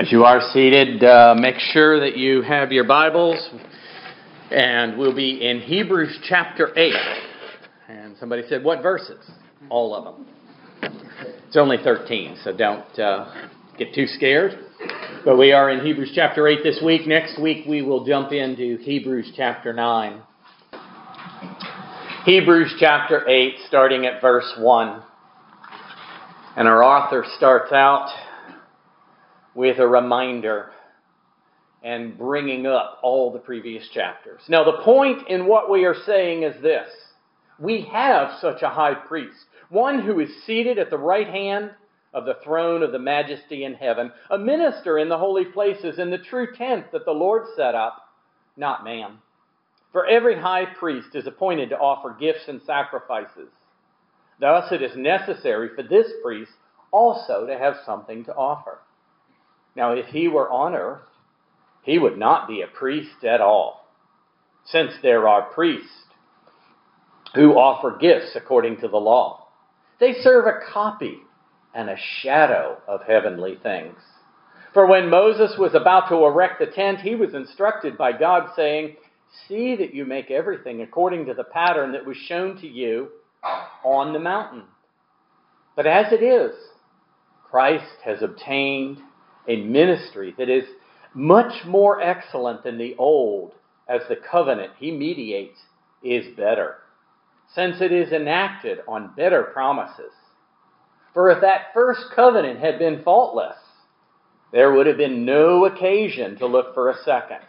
As you are seated, uh, make sure that you have your Bibles, and we'll be in Hebrews chapter 8. And somebody said, What verses? All of them. It's only 13, so don't uh, get too scared. But we are in Hebrews chapter 8 this week. Next week, we will jump into Hebrews chapter 9. Hebrews chapter 8, starting at verse 1. And our author starts out with a reminder and bringing up all the previous chapters. Now, the point in what we are saying is this we have such a high priest, one who is seated at the right hand of the throne of the majesty in heaven, a minister in the holy places in the true tent that the Lord set up, not man. For every high priest is appointed to offer gifts and sacrifices. Thus, it is necessary for this priest also to have something to offer. Now, if he were on earth, he would not be a priest at all, since there are priests who offer gifts according to the law. They serve a copy and a shadow of heavenly things. For when Moses was about to erect the tent, he was instructed by God, saying, See that you make everything according to the pattern that was shown to you on the mountain. But as it is, Christ has obtained a ministry that is much more excellent than the old, as the covenant he mediates is better, since it is enacted on better promises. For if that first covenant had been faultless, there would have been no occasion to look for a second.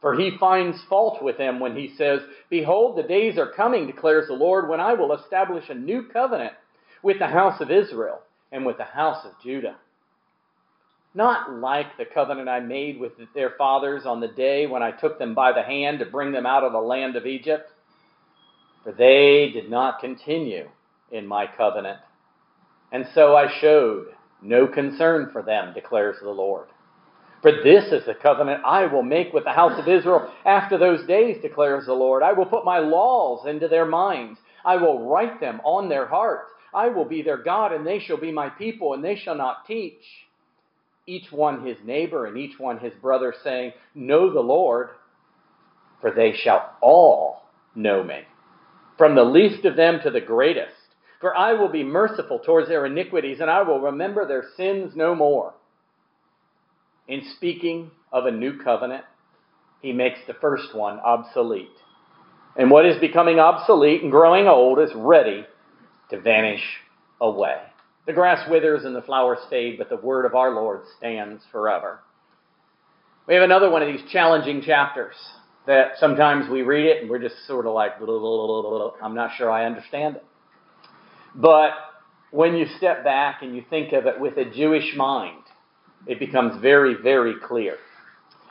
For he finds fault with them when he says, Behold, the days are coming, declares the Lord, when I will establish a new covenant with the house of Israel and with the house of Judah not like the covenant I made with their fathers on the day when I took them by the hand to bring them out of the land of Egypt. For they did not continue in my covenant. And so I showed no concern for them, declares the Lord. For this is the covenant I will make with the house of Israel after those days, declares the Lord. I will put my laws into their minds. I will write them on their hearts. I will be their God, and they shall be my people, and they shall not teach each one his neighbor and each one his brother, saying, Know the Lord, for they shall all know me, from the least of them to the greatest. For I will be merciful towards their iniquities, and I will remember their sins no more. In speaking of a new covenant, he makes the first one obsolete. And what is becoming obsolete and growing old is ready to vanish away. The grass withers and the flowers fade, but the word of our Lord stands forever. We have another one of these challenging chapters that sometimes we read it and we're just sort of like, I'm not sure I understand it. But when you step back and you think of it with a Jewish mind, it becomes very, very clear.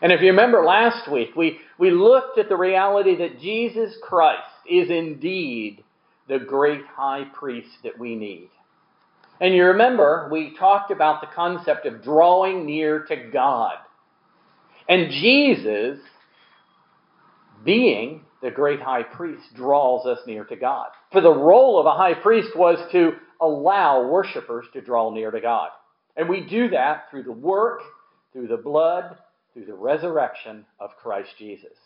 And if you remember last week, we, we looked at the reality that Jesus Christ is indeed the great high priest that we need. And you remember, we talked about the concept of drawing near to God. And Jesus, being the great high priest, draws us near to God. For the role of a high priest was to allow worshipers to draw near to God. And we do that through the work, through the blood, through the resurrection of Christ Jesus.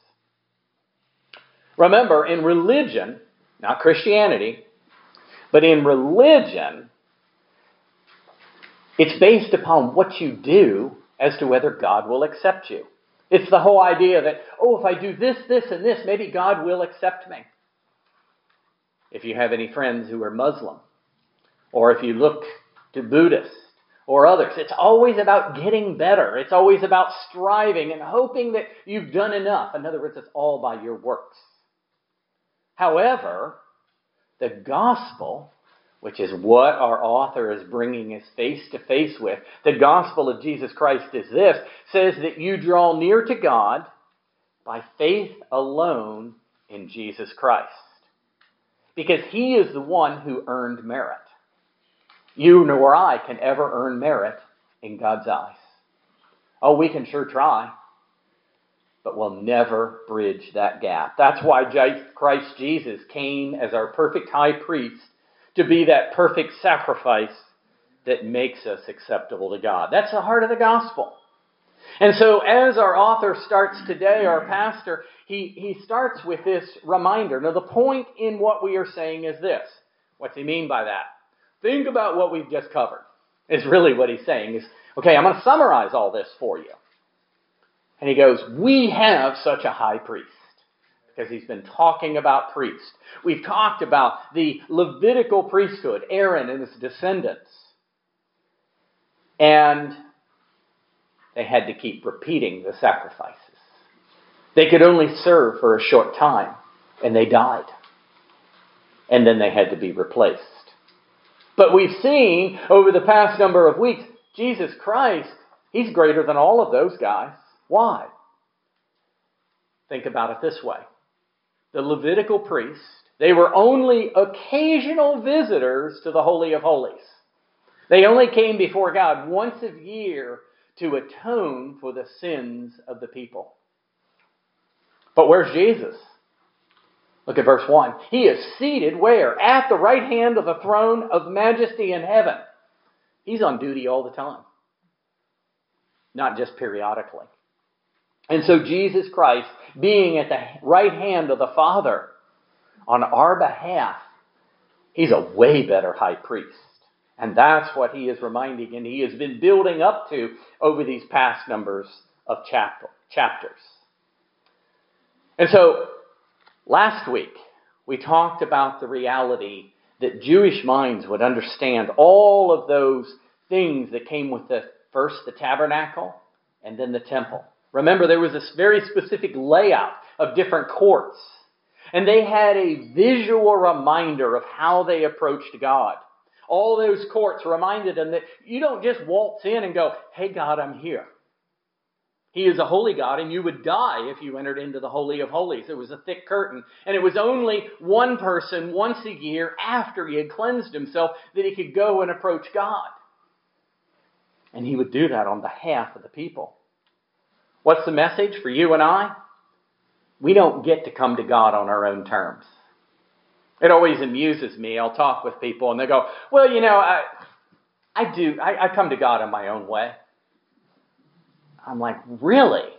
Remember, in religion, not Christianity, but in religion, it's based upon what you do as to whether God will accept you. It's the whole idea that, oh, if I do this, this, and this, maybe God will accept me. If you have any friends who are Muslim, or if you look to Buddhists or others, it's always about getting better. It's always about striving and hoping that you've done enough. In other words, it's all by your works. However, the gospel which is what our author is bringing us face to face with. The gospel of Jesus Christ is this says that you draw near to God by faith alone in Jesus Christ. Because he is the one who earned merit. You nor I can ever earn merit in God's eyes. Oh, we can sure try, but we'll never bridge that gap. That's why Christ Jesus came as our perfect high priest to be that perfect sacrifice that makes us acceptable to God. That's the heart of the gospel. And so, as our author starts today, our pastor, he, he starts with this reminder. Now, the point in what we are saying is this. What's he mean by that? Think about what we've just covered, is really what he's saying. Is, okay, I'm going to summarize all this for you. And he goes, We have such a high priest. Because he's been talking about priests. We've talked about the Levitical priesthood, Aaron and his descendants. And they had to keep repeating the sacrifices. They could only serve for a short time, and they died. And then they had to be replaced. But we've seen over the past number of weeks, Jesus Christ, he's greater than all of those guys. Why? Think about it this way the Levitical priests, they were only occasional visitors to the Holy of Holies. They only came before God once a year to atone for the sins of the people. But where's Jesus? Look at verse 1. He is seated where? At the right hand of the throne of majesty in heaven. He's on duty all the time, not just periodically. And so Jesus Christ, being at the right hand of the Father on our behalf, he's a way better high priest. And that's what he is reminding, and he has been building up to over these past numbers of chapter, chapters. And so, last week, we talked about the reality that Jewish minds would understand all of those things that came with the first the tabernacle and then the temple. Remember, there was this very specific layout of different courts, and they had a visual reminder of how they approached God. All those courts reminded them that you don't just waltz in and go, Hey, God, I'm here. He is a holy God, and you would die if you entered into the Holy of Holies. It was a thick curtain, and it was only one person once a year after he had cleansed himself that he could go and approach God. And he would do that on behalf of the people. What's the message for you and I? We don't get to come to God on our own terms. It always amuses me. I'll talk with people and they go, Well, you know, I, I do, I, I come to God in my own way. I'm like, Really?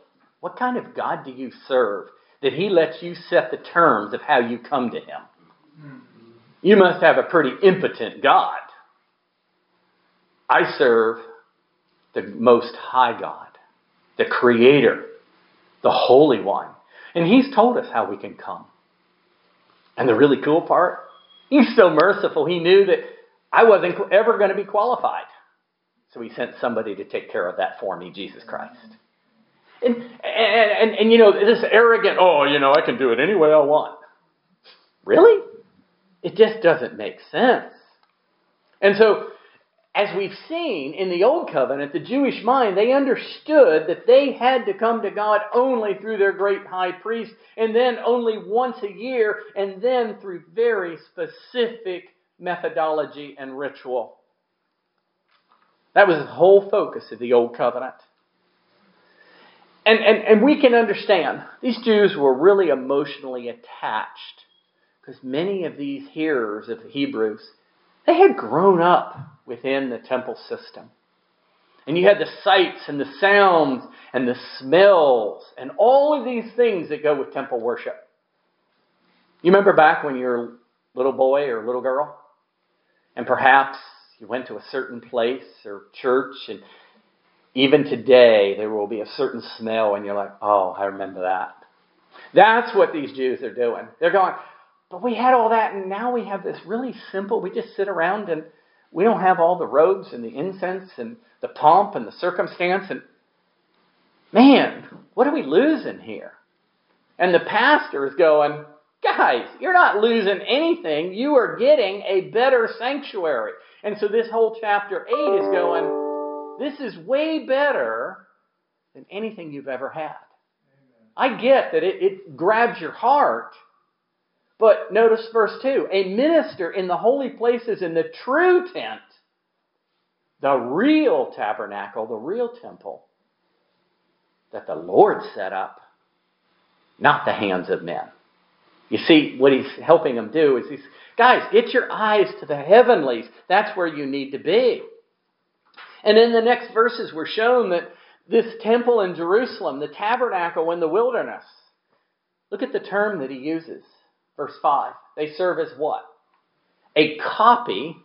What kind of God do you serve that He lets you set the terms of how you come to Him? You must have a pretty impotent God. I serve the Most High God, the Creator, the Holy One. And He's told us how we can come. And the really cool part, he's so merciful, he knew that I wasn't ever going to be qualified. So he sent somebody to take care of that for me, Jesus Christ. And, and, and, and, you know, this arrogant, oh, you know, I can do it any way I want. Really? It just doesn't make sense. And so as we've seen in the Old Covenant, the Jewish mind, they understood that they had to come to God only through their great high priest, and then only once a year, and then through very specific methodology and ritual. That was the whole focus of the Old Covenant. And, and, and we can understand, these Jews were really emotionally attached because many of these hearers of the Hebrews, they had grown up within the temple system. And you had the sights and the sounds and the smells and all of these things that go with temple worship. You remember back when you were a little boy or little girl? And perhaps you went to a certain place or church, and even today there will be a certain smell, and you're like, oh, I remember that. That's what these Jews are doing. They're going, but we had all that, and now we have this really simple, we just sit around and we don't have all the robes and the incense and the pomp and the circumstance. And man, what are we losing here? And the pastor is going, guys, you're not losing anything. You are getting a better sanctuary. And so this whole chapter 8 is going, this is way better than anything you've ever had. I get that it, it grabs your heart. But notice verse 2 a minister in the holy places in the true tent, the real tabernacle, the real temple that the Lord set up, not the hands of men. You see, what he's helping them do is he's, guys, get your eyes to the heavenlies. That's where you need to be. And in the next verses, we're shown that this temple in Jerusalem, the tabernacle in the wilderness, look at the term that he uses. Verse 5. They serve as what? A copy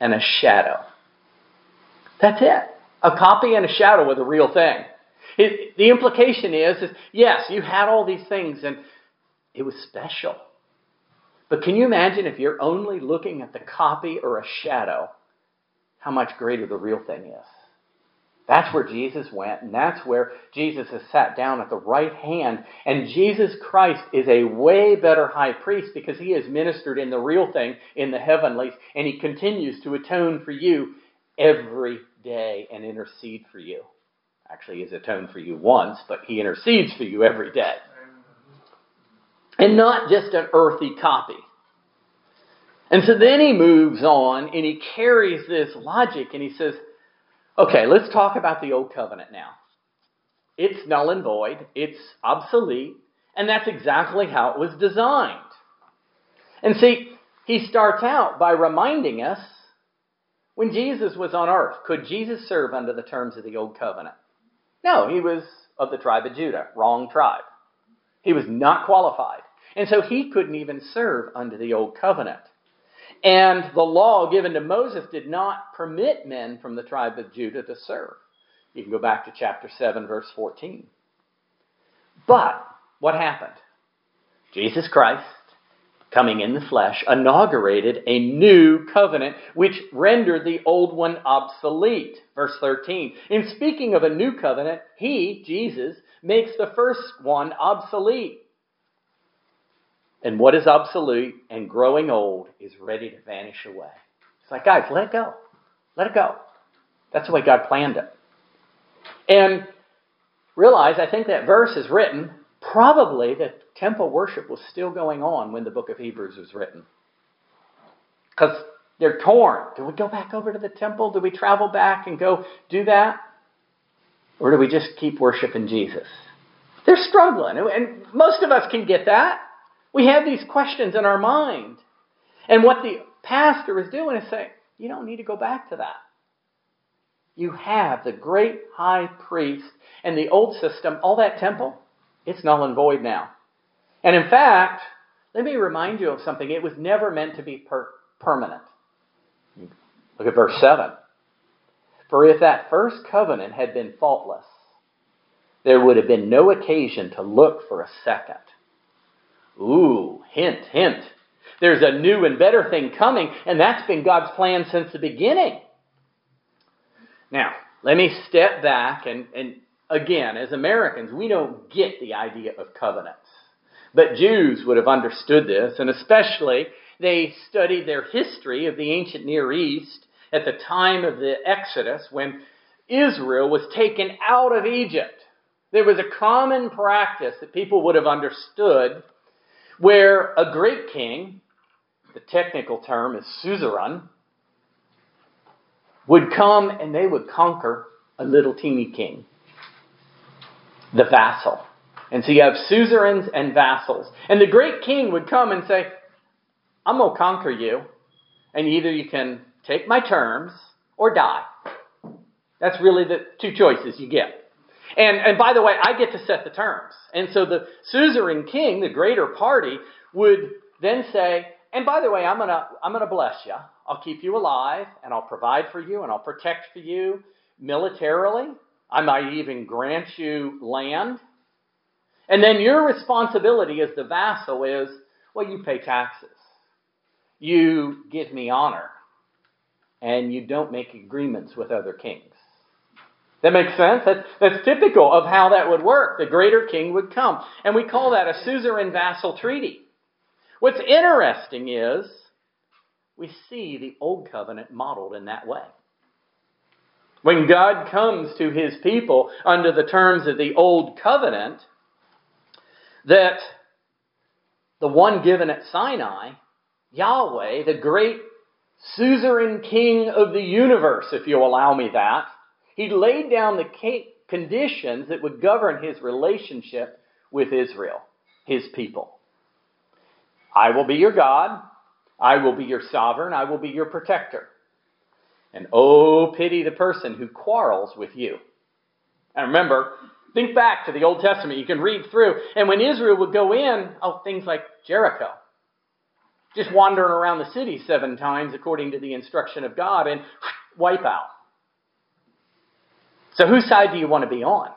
and a shadow. That's it. A copy and a shadow of the real thing. It, the implication is, is, yes, you had all these things and it was special. But can you imagine if you're only looking at the copy or a shadow, how much greater the real thing is? That's where Jesus went, and that's where Jesus has sat down at the right hand. And Jesus Christ is a way better high priest because he has ministered in the real thing in the heavenlies, and he continues to atone for you every day and intercede for you. Actually, he's atoned for you once, but he intercedes for you every day. And not just an earthy copy. And so then he moves on and he carries this logic and he says, okay, let's talk about the old covenant now. It's null and void, it's obsolete, and that's exactly how it was designed. And see, he starts out by reminding us when Jesus was on earth, could Jesus serve under the terms of the old covenant? No, he was of the tribe of Judah, wrong tribe. He was not qualified. And so he couldn't even serve under the old covenant. And the law given to Moses did not permit men from the tribe of Judah to serve. You can go back to chapter 7, verse 14. But what happened? Jesus Christ coming in the flesh, inaugurated a new covenant which rendered the old one obsolete. Verse 13. In speaking of a new covenant, he, Jesus, makes the first one obsolete. And what is obsolete and growing old is ready to vanish away. It's like, guys, let it go. Let it go. That's the way God planned it. And realize, I think that verse is written probably the temple worship was still going on when the book of Hebrews was written. Because they're torn. Do we go back over to the temple? Do we travel back and go do that? Or do we just keep worshiping Jesus? They're struggling. And most of us can get that. We have these questions in our mind. And what the pastor is doing is saying, you don't need to go back to that. You have the great high priest and the old system, all that temple, it's null and void now. And in fact, let me remind you of something. It was never meant to be per- permanent. Look at verse 7. For if that first covenant had been faultless, there would have been no occasion to look for a second. Ooh, hint, hint. There's a new and better thing coming, and that's been God's plan since the beginning. Now, let me step back and, and again, as Americans, we don't get the idea of covenants. But Jews would have understood this, and especially they studied their history of the ancient Near East at the time of the Exodus when Israel was taken out of Egypt. There was a common practice that people would have understood where a great king, the technical term is suzerain, would come and they would conquer a little teeny king the vassal. And so you have suzerains and vassals. And the great king would come and say, I'm going to conquer you, and either you can take my terms or die. That's really the two choices you get. And, and by the way, I get to set the terms. And so the suzerain king, the greater party, would then say, and by the way, I'm going to I'm going to bless you. I'll keep you alive, and I'll provide for you, and I'll protect for you militarily. I might even grant you land. And then your responsibility as the vassal is well, you pay taxes, you give me honor, and you don't make agreements with other kings. That makes sense? That's, that's typical of how that would work. The greater king would come. And we call that a suzerain vassal treaty. What's interesting is we see the old covenant modeled in that way. When God comes to his people under the terms of the old covenant, that the one given at Sinai, Yahweh, the great suzerain king of the universe, if you'll allow me that, he laid down the conditions that would govern his relationship with Israel, his people. I will be your God. I will be your sovereign. I will be your protector. And oh, pity the person who quarrels with you. And remember, think back to the Old Testament. You can read through. And when Israel would go in, oh, things like Jericho. Just wandering around the city seven times according to the instruction of God and wipe out. So whose side do you want to be on?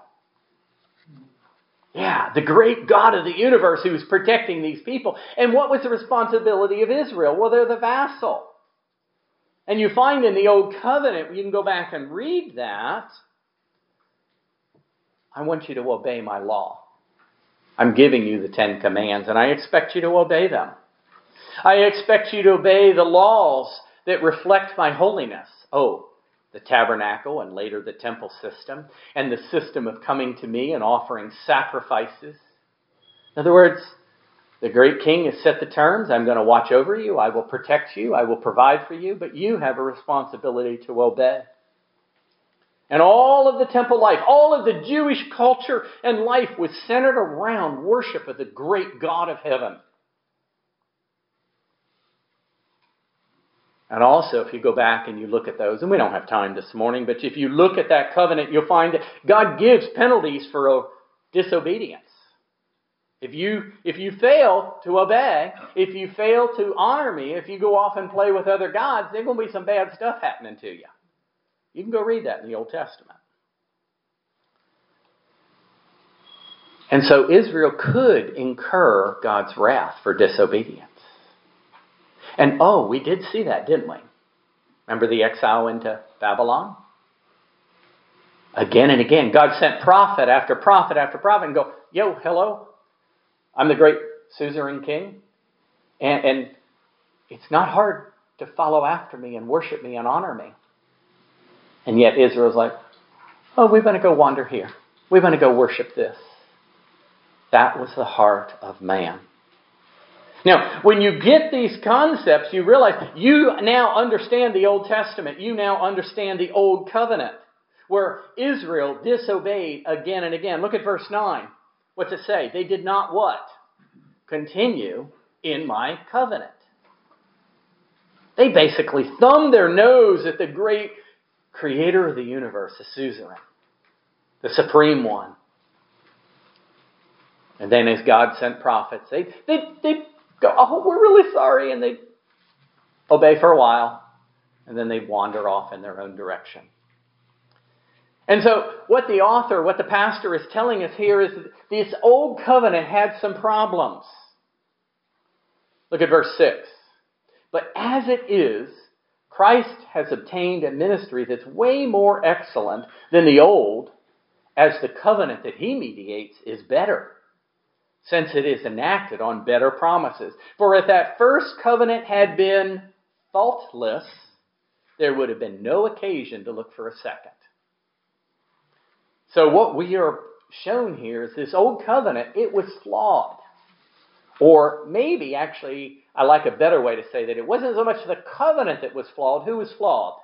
Yeah, the great God of the universe who's protecting these people. And what was the responsibility of Israel? Well, they're the vassal. And you find in the Old Covenant, you can go back and read that. I want you to obey my law. I'm giving you the Ten Commands, and I expect you to obey them. I expect you to obey the laws that reflect my holiness. Oh, the tabernacle and later the temple system, and the system of coming to me and offering sacrifices. In other words, the great king has set the terms. I'm going to watch over you. I will protect you. I will provide for you, but you have a responsibility to obey. And all of the temple life, all of the Jewish culture and life was centered around worship of the great God of heaven. And also, if you go back and you look at those, and we don't have time this morning, but if you look at that covenant, you'll find that God gives penalties for disobedience. If you, if you fail to obey, if you fail to honor me, if you go off and play with other gods, there's going to be some bad stuff happening to you. You can go read that in the Old Testament. And so Israel could incur God's wrath for disobedience. And oh, we did see that, didn't we? Remember the exile into Babylon? Again and again, God sent prophet after prophet after prophet and go, yo, hello, I'm the great suzerain king. And, and it's not hard to follow after me and worship me and honor me. And yet Israel's like, oh, we're going to go wander here. We're going to go worship this. That was the heart of man. Now, when you get these concepts, you realize you now understand the Old Testament. You now understand the Old Covenant, where Israel disobeyed again and again. Look at verse 9. What's it say? They did not what? Continue in my covenant. They basically thumbed their nose at the great creator of the universe, the suzerain, the supreme one. And then as God sent prophets, they, they, they go, oh, we're really sorry, and they obey for a while, and then they wander off in their own direction. And so, what the author, what the pastor is telling us here is that this old covenant had some problems. Look at verse 6. But as it is, Christ has obtained a ministry that's way more excellent than the old, as the covenant that he mediates is better since it is enacted on better promises. For if that first covenant had been faultless, there would have been no occasion to look for a second. So what we are shown here is this old covenant, it was flawed. Or maybe, actually, I like a better way to say that it wasn't so much the covenant that was flawed. Who was flawed?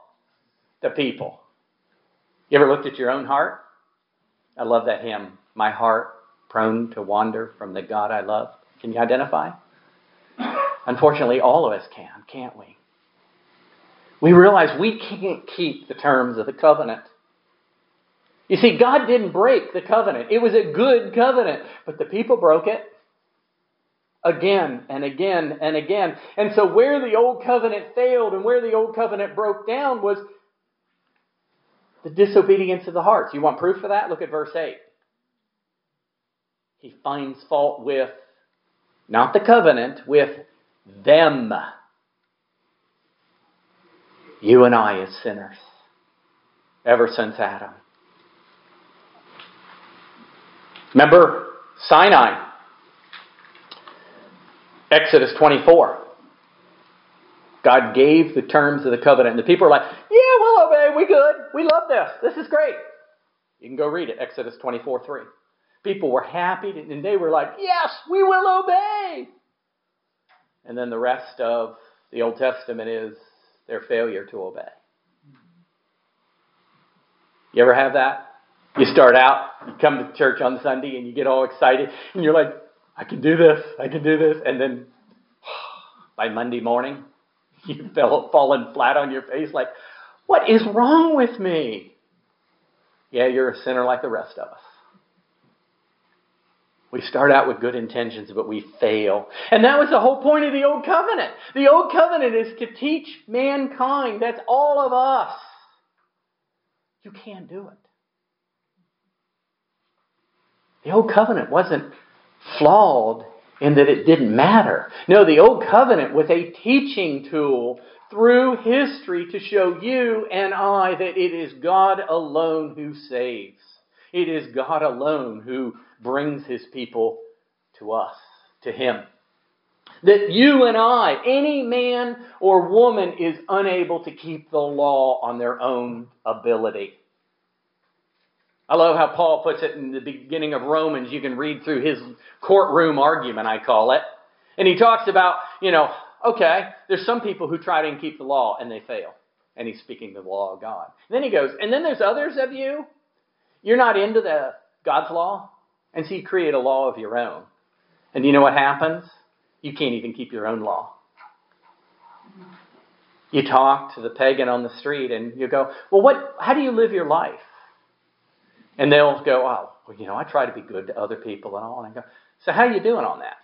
The people. You ever looked at your own heart? I love that hymn, My Heart prone to wander from the God I love? Can you identify? Unfortunately, all of us can, can't we? We realize we can't keep the terms of the covenant. You see, God didn't break the covenant. It was a good covenant, but the people broke it again and again and again. And so, where the old covenant failed and where the old covenant broke down was the disobedience of the hearts. You want proof for that? Look at verse 8 he finds fault with not the covenant, with them. You and I as sinners, ever since Adam. Remember Sinai, Exodus 24. God gave the terms of the covenant, and the people are like, Yeah, we'll obey. We good. We love this. This is great. You can go read it, Exodus 24 3. People were happy and they were like, Yes, we will obey. And then the rest of the Old Testament is their failure to obey. You ever have that? You start out, you come to church on Sunday and you get all excited and you're like, I can do this, I can do this. And then by Monday morning, you fell falling flat on your face like, What is wrong with me? Yeah, you're a sinner like the rest of us. We start out with good intentions, but we fail. And that was the whole point of the Old Covenant. The Old Covenant is to teach mankind, that's all of us. You can't do it. The Old Covenant wasn't flawed in that it didn't matter. No, the Old Covenant was a teaching tool through history to show you and I that it is God alone who saves. It is God alone who brings his people to us, to him. That you and I, any man or woman, is unable to keep the law on their own ability. I love how Paul puts it in the beginning of Romans. You can read through his courtroom argument, I call it. And he talks about, you know, okay, there's some people who try to keep the law and they fail. And he's speaking the law of God. And then he goes, and then there's others of you, you're not into the God's law, and so you create a law of your own. And you know what happens? You can't even keep your own law. You talk to the pagan on the street and you go, Well, what how do you live your life? And they'll go, oh, well, you know, I try to be good to other people and all. And I go, so how are you doing on that?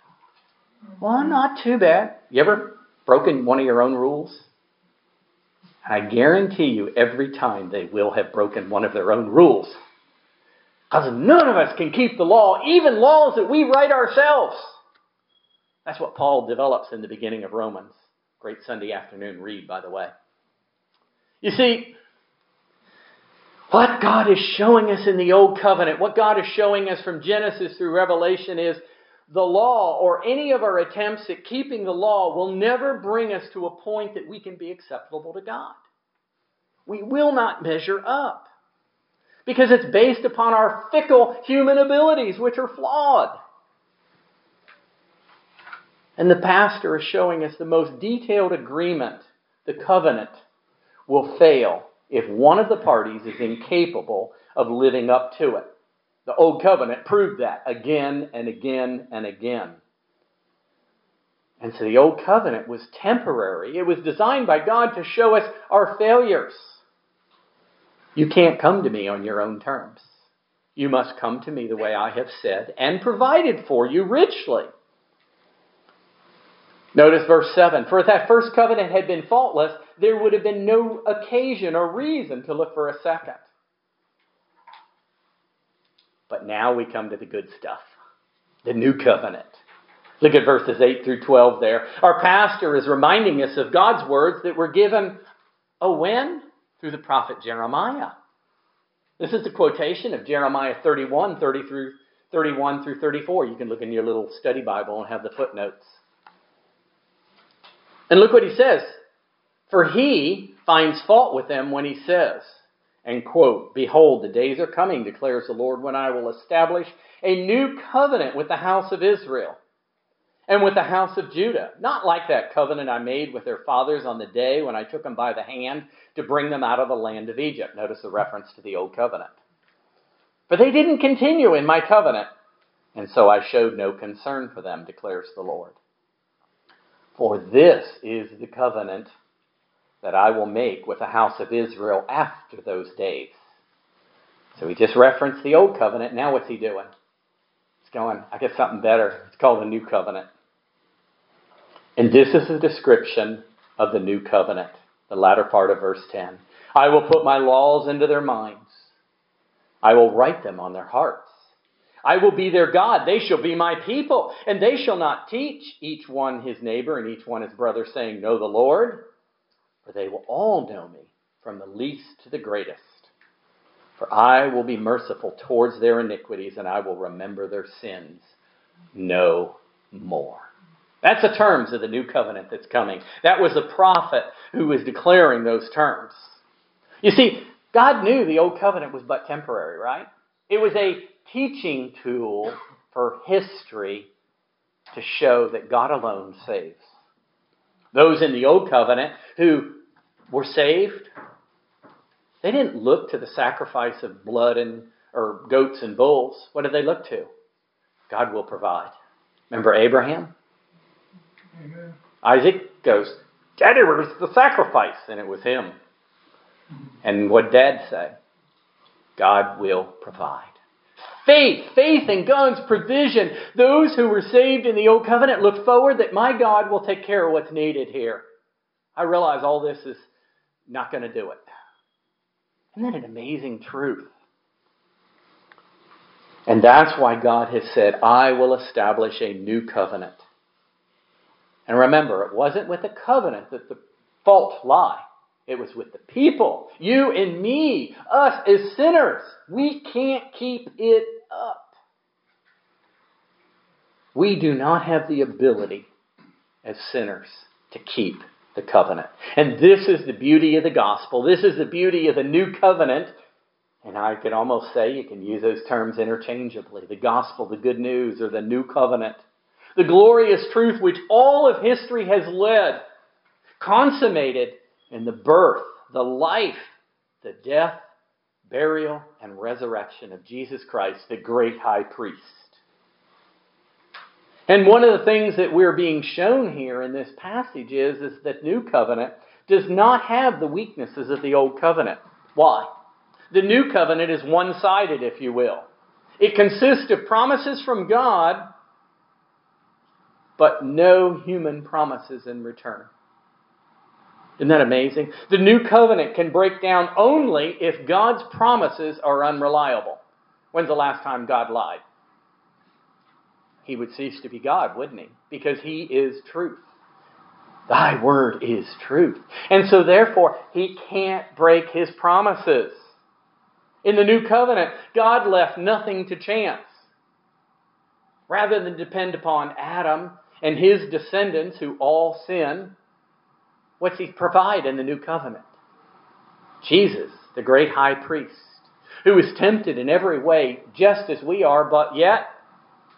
Well, not too bad. You ever broken one of your own rules? I guarantee you, every time they will have broken one of their own rules. Because none of us can keep the law, even laws that we write ourselves. That's what Paul develops in the beginning of Romans. Great Sunday afternoon read, by the way. You see, what God is showing us in the Old Covenant, what God is showing us from Genesis through Revelation is the law or any of our attempts at keeping the law will never bring us to a point that we can be acceptable to God. We will not measure up because it's based upon our fickle human abilities, which are flawed. And the pastor is showing us the most detailed agreement, the covenant, will fail if one of the parties is incapable of living up to it. The Old Covenant proved that again and again and again. And so the Old Covenant was temporary. It was designed by God to show us our failures. You can't come to me on your own terms. You must come to me the way I have said and provided for you richly. Notice verse 7 For if that first covenant had been faultless, there would have been no occasion or reason to look for a second. But now we come to the good stuff the new covenant. Look at verses 8 through 12 there. Our pastor is reminding us of God's words that were given, oh, when? Through the prophet Jeremiah. This is the quotation of Jeremiah 31, 30 through 31 through 34. You can look in your little study Bible and have the footnotes. And look what he says. For he finds fault with them when he says, and quote, Behold, the days are coming, declares the Lord, when I will establish a new covenant with the house of Israel and with the house of Judah. Not like that covenant I made with their fathers on the day when I took them by the hand to bring them out of the land of Egypt. Notice the reference to the old covenant. For they didn't continue in my covenant, and so I showed no concern for them, declares the Lord. For this is the covenant that I will make with the house of Israel after those days. So he just referenced the old covenant. Now what's he doing? He's going, I get something better. It's called the new covenant. And this is a description of the new covenant, the latter part of verse 10. I will put my laws into their minds. I will write them on their hearts. I will be their God. They shall be my people. And they shall not teach each one his neighbor and each one his brother, saying, Know the Lord for they will all know me, from the least to the greatest. For I will be merciful towards their iniquities, and I will remember their sins no more. That's the terms of the new covenant that's coming. That was the prophet who was declaring those terms. You see, God knew the old covenant was but temporary, right? It was a teaching tool for history to show that God alone saves. Those in the old covenant who were saved, they didn't look to the sacrifice of blood and or goats and bulls. What did they look to? God will provide. Remember Abraham? Isaac goes, Daddy, where's the sacrifice? And it was him. And what Dad say? God will provide. Faith, faith in God's provision. Those who were saved in the Old Covenant look forward that my God will take care of what's needed here. I realize all this is not going to do it. Isn't that an amazing truth? And that's why God has said, I will establish a new covenant. And remember, it wasn't with the covenant that the fault lie. It was with the people. You and me, us as sinners. We can't keep it up. We do not have the ability as sinners to keep the covenant. And this is the beauty of the gospel. This is the beauty of the new covenant. And I can almost say you can use those terms interchangeably the gospel, the good news, or the new covenant. The glorious truth which all of history has led, consummated in the birth, the life, the death, burial, and resurrection of Jesus Christ, the great high priest. And one of the things that we're being shown here in this passage is, is that New Covenant does not have the weaknesses of the Old Covenant. Why? The New Covenant is one sided, if you will. It consists of promises from God, but no human promises in return. Isn't that amazing? The new covenant can break down only if God's promises are unreliable. When's the last time God lied? He would cease to be God, wouldn't he? Because he is truth. Thy word is truth. And so, therefore, he can't break his promises. In the new covenant, God left nothing to chance. Rather than depend upon Adam and his descendants who all sin, What's he provide in the new covenant? Jesus, the great high priest, who was tempted in every way just as we are, but yet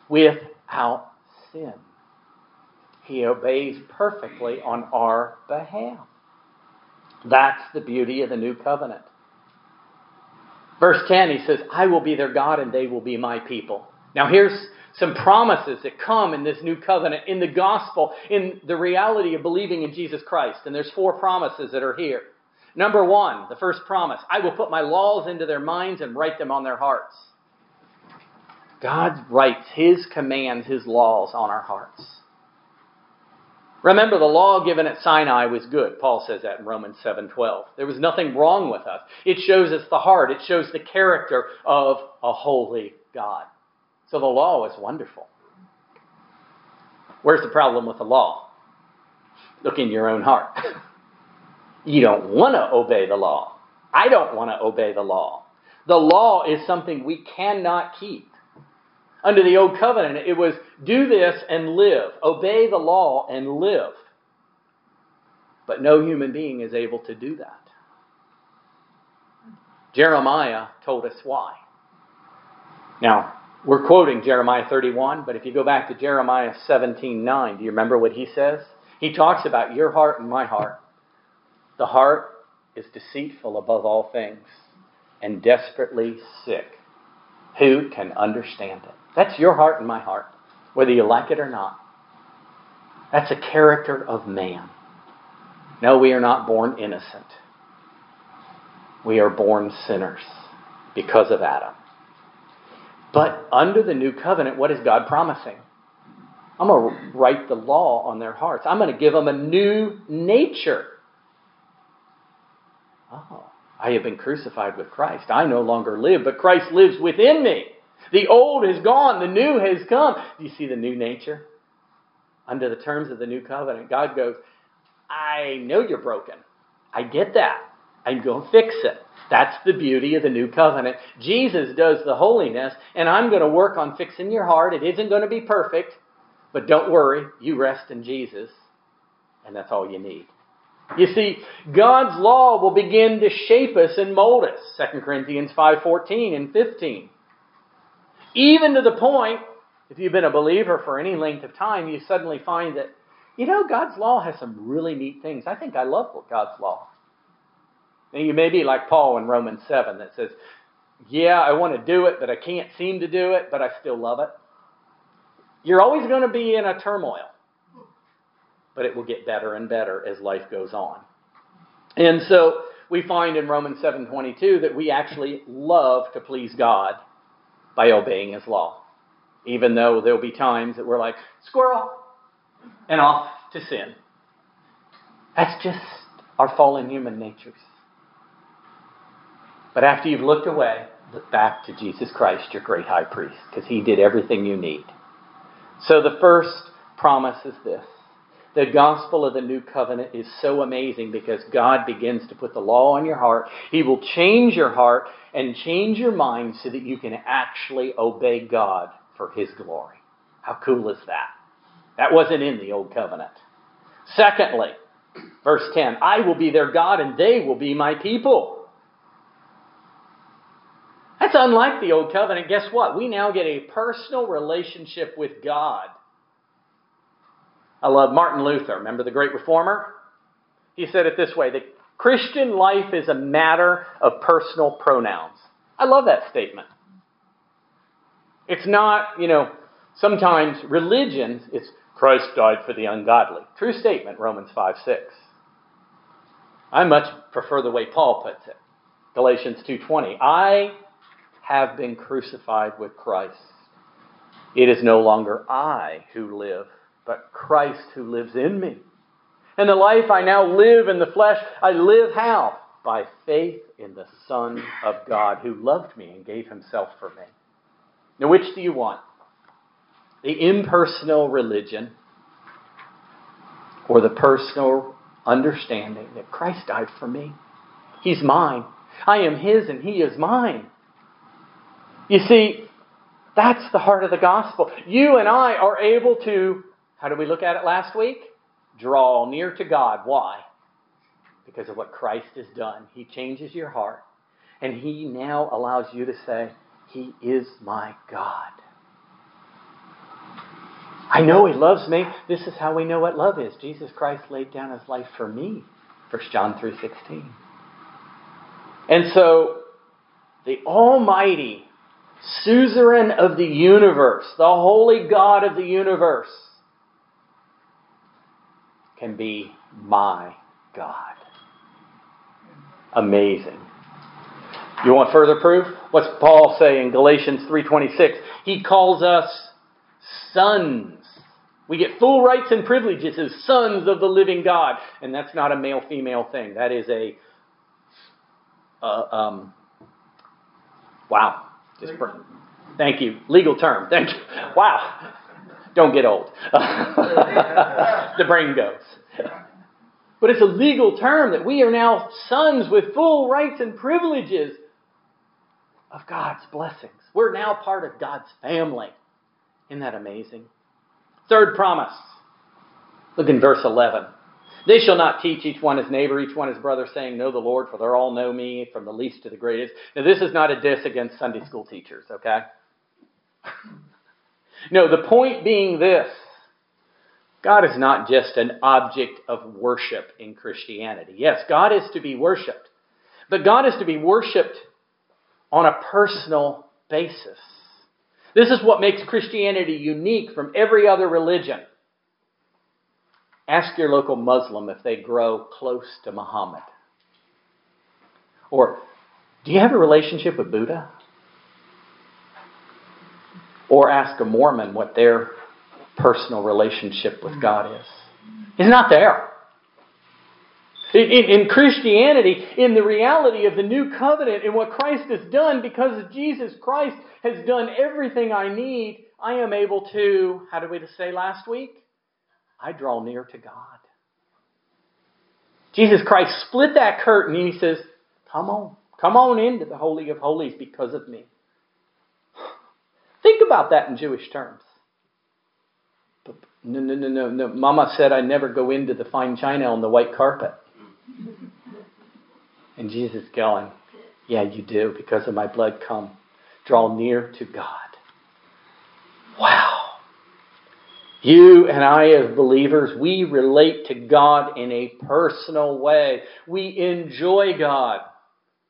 without sin. He obeys perfectly on our behalf. That's the beauty of the new covenant. Verse 10, he says, I will be their God and they will be my people. Now, here's some promises that come in this new covenant, in the gospel, in the reality of believing in Jesus Christ. And there's four promises that are here. Number one, the first promise I will put my laws into their minds and write them on their hearts. God writes His commands, His laws on our hearts. Remember, the law given at Sinai was good. Paul says that in Romans 7:12. There was nothing wrong with us. It shows us the heart. It shows the character of a holy God. So the law is wonderful. Where's the problem with the law? Look in your own heart. you don't want to obey the law. I don't want to obey the law. The law is something we cannot keep. Under the Old Covenant, it was do this and live, obey the law and live. But no human being is able to do that. Jeremiah told us why. Now, we're quoting Jeremiah 31, but if you go back to Jeremiah 17:9, do you remember what he says? He talks about your heart and my heart. The heart is deceitful above all things and desperately sick. Who can understand it? That's your heart and my heart, whether you like it or not. That's a character of man. No, we are not born innocent. We are born sinners because of Adam. But under the new covenant, what is God promising? I'm going to write the law on their hearts. I'm going to give them a new nature. Oh, I have been crucified with Christ. I no longer live, but Christ lives within me. The old is gone, the new has come. Do you see the new nature? Under the terms of the new covenant, God goes, I know you're broken. I get that. I'm going to fix it. That's the beauty of the new covenant. Jesus does the holiness, and I'm going to work on fixing your heart. It isn't going to be perfect, but don't worry. You rest in Jesus, and that's all you need. You see, God's law will begin to shape us and mold us. 2 Corinthians 5:14 and 15. Even to the point, if you've been a believer for any length of time, you suddenly find that, you know, God's law has some really neat things. I think I love God's law. And you may be like Paul in Romans 7 that says, Yeah, I want to do it, but I can't seem to do it, but I still love it. You're always going to be in a turmoil, but it will get better and better as life goes on. And so, we find in Romans 7:22 that we actually love to please God by obeying his law. Even though there'll be times that we're like, squirrel, and off to sin. That's just our fallen human natures. But after you've looked away, look back to Jesus Christ, your great high priest, because he did everything you need. So the first promise is this the gospel of the new covenant is so amazing because God begins to put the law on your heart. He will change your heart and change your mind so that you can actually obey God for His glory. How cool is that? That wasn't in the old covenant. Secondly, verse 10 I will be their God and they will be my people. That's unlike the old covenant. Guess what? We now get a personal relationship with God. I love Martin Luther. Remember the great reformer? He said it this way the Christian life is a matter of personal pronouns. I love that statement. It's not, you know, sometimes religion, it's Christ died for the ungodly. True statement, Romans 5 6. I much prefer the way Paul puts it. Galatians 2:20. I have been crucified with Christ. It is no longer I who live, but Christ who lives in me. And the life I now live in the flesh, I live how? By faith in the Son of God who loved me and gave himself for me. Now, which do you want? The impersonal religion or the personal understanding that Christ died for me? He's mine. I am his and he is mine. You see, that's the heart of the gospel. You and I are able to how did we look at it last week? Draw near to God. Why? Because of what Christ has done. He changes your heart, and He now allows you to say, He is my God. I know He loves me. This is how we know what love is. Jesus Christ laid down His life for me. 1 John 3.16. And so, the Almighty, suzerain of the universe, the holy God of the universe, can be my God. Amazing. You want further proof? What's Paul say in Galatians 3:26? He calls us sons. We get full rights and privileges as sons of the living God, and that's not a male-female thing. That is a uh, um, wow. Just thank you. Legal term. Thank you. Wow. Don't get old. the brain goes. But it's a legal term that we are now sons with full rights and privileges of God's blessings. We're now part of God's family. Isn't that amazing? Third promise. Look in verse 11. They shall not teach each one his neighbor, each one his brother, saying, Know the Lord, for they all know me, from the least to the greatest. Now, this is not a diss against Sunday school teachers, okay? no, the point being this God is not just an object of worship in Christianity. Yes, God is to be worshiped, but God is to be worshiped on a personal basis. This is what makes Christianity unique from every other religion. Ask your local Muslim if they grow close to Muhammad. Or, do you have a relationship with Buddha? Or ask a Mormon what their personal relationship with God is. He's not there. In, in, in, Christianity, in the reality of the new covenant and what Christ has done, because Jesus Christ has done everything I need, I am able to, how did we say last week? I draw near to God. Jesus Christ split that curtain and he says, Come on, come on into the Holy of Holies because of me. Think about that in Jewish terms. No, no, no, no, no. Mama said I never go into the fine china on the white carpet. And Jesus going, Yeah, you do, because of my blood come. Draw near to God. Wow. You and I, as believers, we relate to God in a personal way. We enjoy God.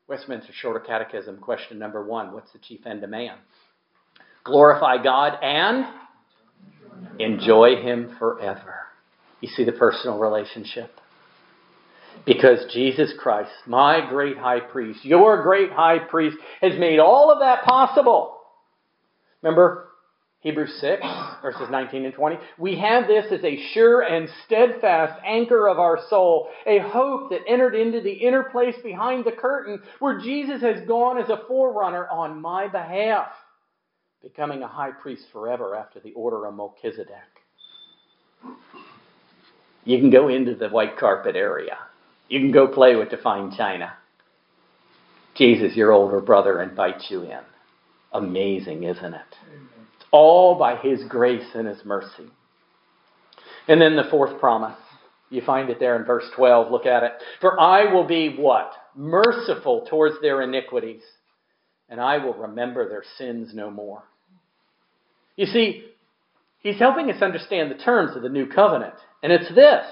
Westminster Shorter Catechism, question number one What's the chief end of man? Glorify God and Enjoy Him forever. You see the personal relationship. Because Jesus Christ, my great high priest, your great high priest, has made all of that possible. Remember Hebrews 6, verses 19 and 20? We have this as a sure and steadfast anchor of our soul, a hope that entered into the inner place behind the curtain, where Jesus has gone as a forerunner on my behalf, becoming a high priest forever after the order of Melchizedek. You can go into the white carpet area. You can go play with the fine china. Jesus, your older brother, invites you in. Amazing, isn't it? It's all by His grace and His mercy. And then the fourth promise. You find it there in verse 12. Look at it. For I will be what? Merciful towards their iniquities, and I will remember their sins no more. You see, he's helping us understand the terms of the new covenant. And it's this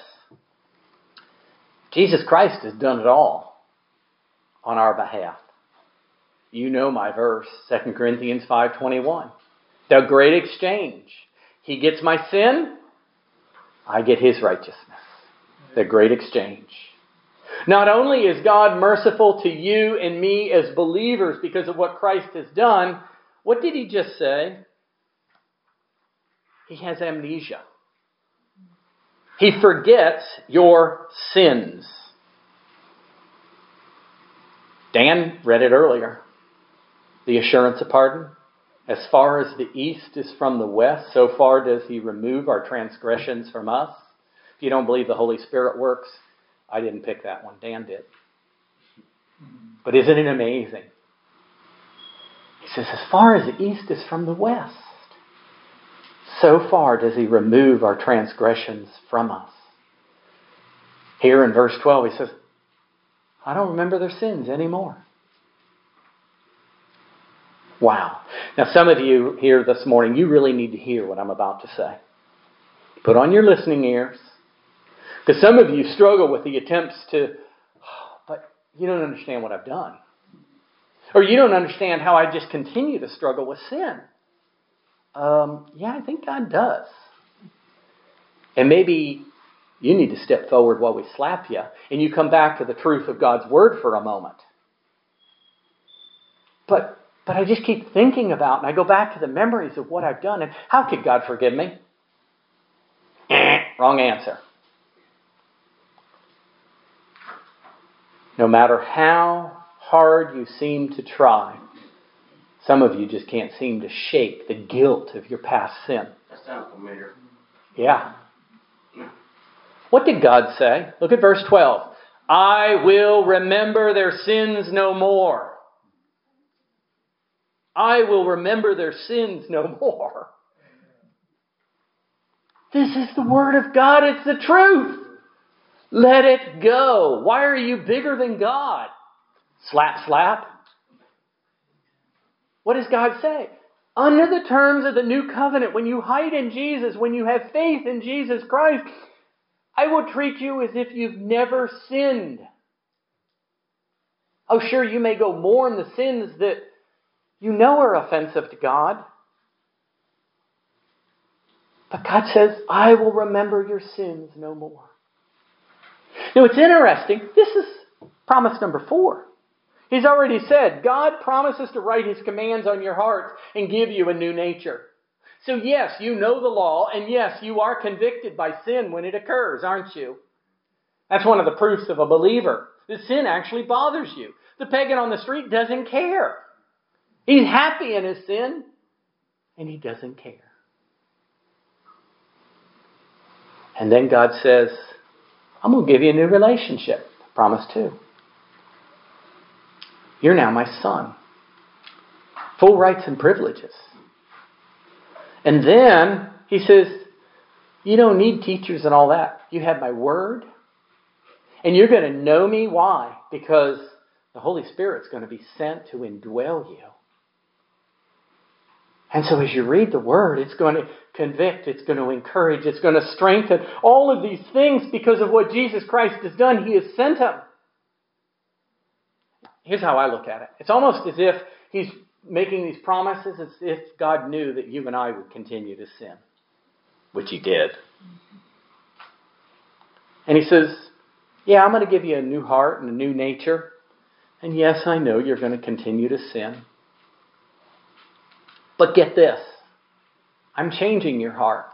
Jesus Christ has done it all on our behalf. You know my verse, 2 Corinthians 5:21. The great exchange. He gets my sin, I get his righteousness. The great exchange. Not only is God merciful to you and me as believers because of what Christ has done, what did he just say? He has amnesia. He forgets your sins. Dan read it earlier. The assurance of pardon. As far as the east is from the west, so far does he remove our transgressions from us. If you don't believe the Holy Spirit works, I didn't pick that one. Dan did. But isn't it amazing? He says, as far as the east is from the west so far does he remove our transgressions from us. Here in verse 12, he says, I don't remember their sins anymore. Wow. Now, some of you here this morning, you really need to hear what I'm about to say. Put on your listening ears. Because some of you struggle with the attempts to, but you don't understand what I've done. Or you don't understand how I just continue to struggle with sin. Um, yeah, I think God does. And maybe you need to step forward while we slap you and you come back to the truth of God's word for a moment. But but I just keep thinking about and I go back to the memories of what I've done and how could God forgive me? Wrong answer. No matter how hard you seem to try, some of you just can't seem to shake the guilt of your past sin. That sounds familiar. Yeah. What did God say? Look at verse 12. I will remember their sins no more. I will remember their sins no more. This is the Word of God. It's the truth. Let it go. Why are you bigger than God? Slap, slap. What does God say? Under the terms of the new covenant, when you hide in Jesus, when you have faith in Jesus Christ, I will treat you as if you've never sinned. Oh, sure, you may go mourn the sins that you know are offensive to God. But God says, I will remember your sins no more. Now, it's interesting. This is promise number four. He's already said, God promises to write His commands on your hearts and give you a new nature. So, yes, you know the law, and yes, you are convicted by sin when it occurs, aren't you? That's one of the proofs of a believer. That sin actually bothers you. The pagan on the street doesn't care. He's happy in his sin, and he doesn't care. And then God says, I'm going to give you a new relationship. Promise two. You're now my son. Full rights and privileges. And then he says, You don't need teachers and all that. You have my word. And you're going to know me. Why? Because the Holy Spirit's going to be sent to indwell you. And so as you read the Word, it's going to convict, it's going to encourage, it's going to strengthen all of these things because of what Jesus Christ has done. He has sent Him. Here's how I look at it it's almost as if He's making these promises as if God knew that you and I would continue to sin, which He did. And He says, Yeah, I'm going to give you a new heart and a new nature. And yes, I know you're going to continue to sin. But get this I'm changing your heart.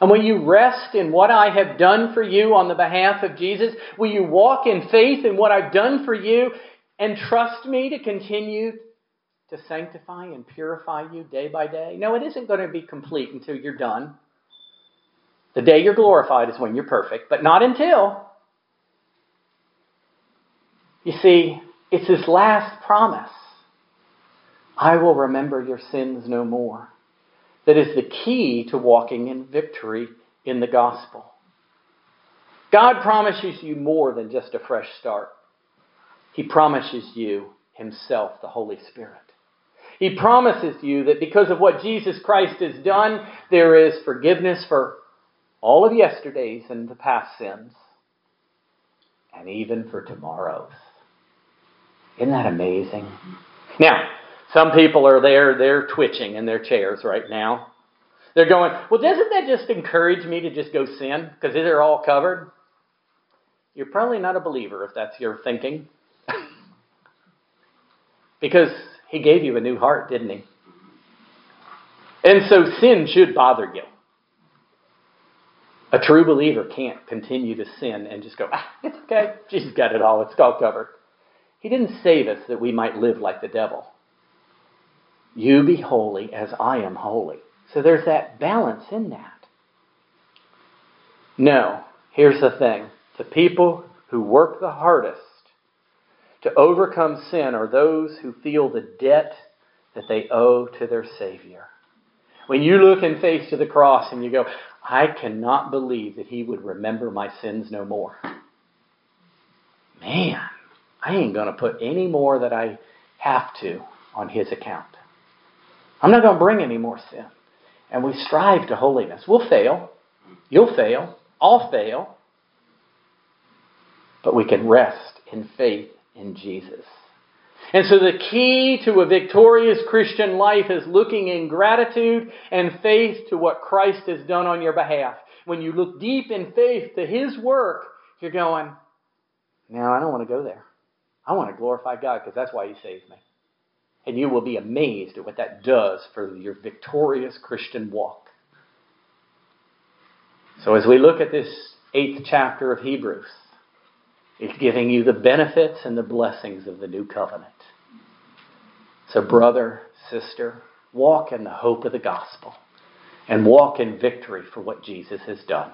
And will you rest in what I have done for you on the behalf of Jesus? Will you walk in faith in what I've done for you and trust me to continue to sanctify and purify you day by day? No, it isn't going to be complete until you're done. The day you're glorified is when you're perfect, but not until. You see, it's his last promise. I will remember your sins no more. That is the key to walking in victory in the gospel. God promises you more than just a fresh start. He promises you Himself, the Holy Spirit. He promises you that because of what Jesus Christ has done, there is forgiveness for all of yesterday's and the past sins, and even for tomorrow's. Isn't that amazing? Now, some people are there, they're twitching in their chairs right now. They're going, well, doesn't that just encourage me to just go sin because they're all covered? You're probably not a believer if that's your thinking. because he gave you a new heart, didn't he? And so sin should bother you. A true believer can't continue to sin and just go, ah, it's okay. Jesus got it all. It's all covered. He didn't save us that we might live like the devil. You be holy as I am holy. So there's that balance in that. No, here's the thing the people who work the hardest to overcome sin are those who feel the debt that they owe to their Savior. When you look and face to the cross and you go, I cannot believe that He would remember my sins no more. Man, I ain't going to put any more that I have to on His account. I'm not going to bring any more sin. And we strive to holiness. We'll fail. You'll fail. I'll fail. But we can rest in faith in Jesus. And so the key to a victorious Christian life is looking in gratitude and faith to what Christ has done on your behalf. When you look deep in faith to His work, you're going, now I don't want to go there. I want to glorify God because that's why He saved me. And you will be amazed at what that does for your victorious Christian walk. So, as we look at this eighth chapter of Hebrews, it's giving you the benefits and the blessings of the new covenant. So, brother, sister, walk in the hope of the gospel and walk in victory for what Jesus has done.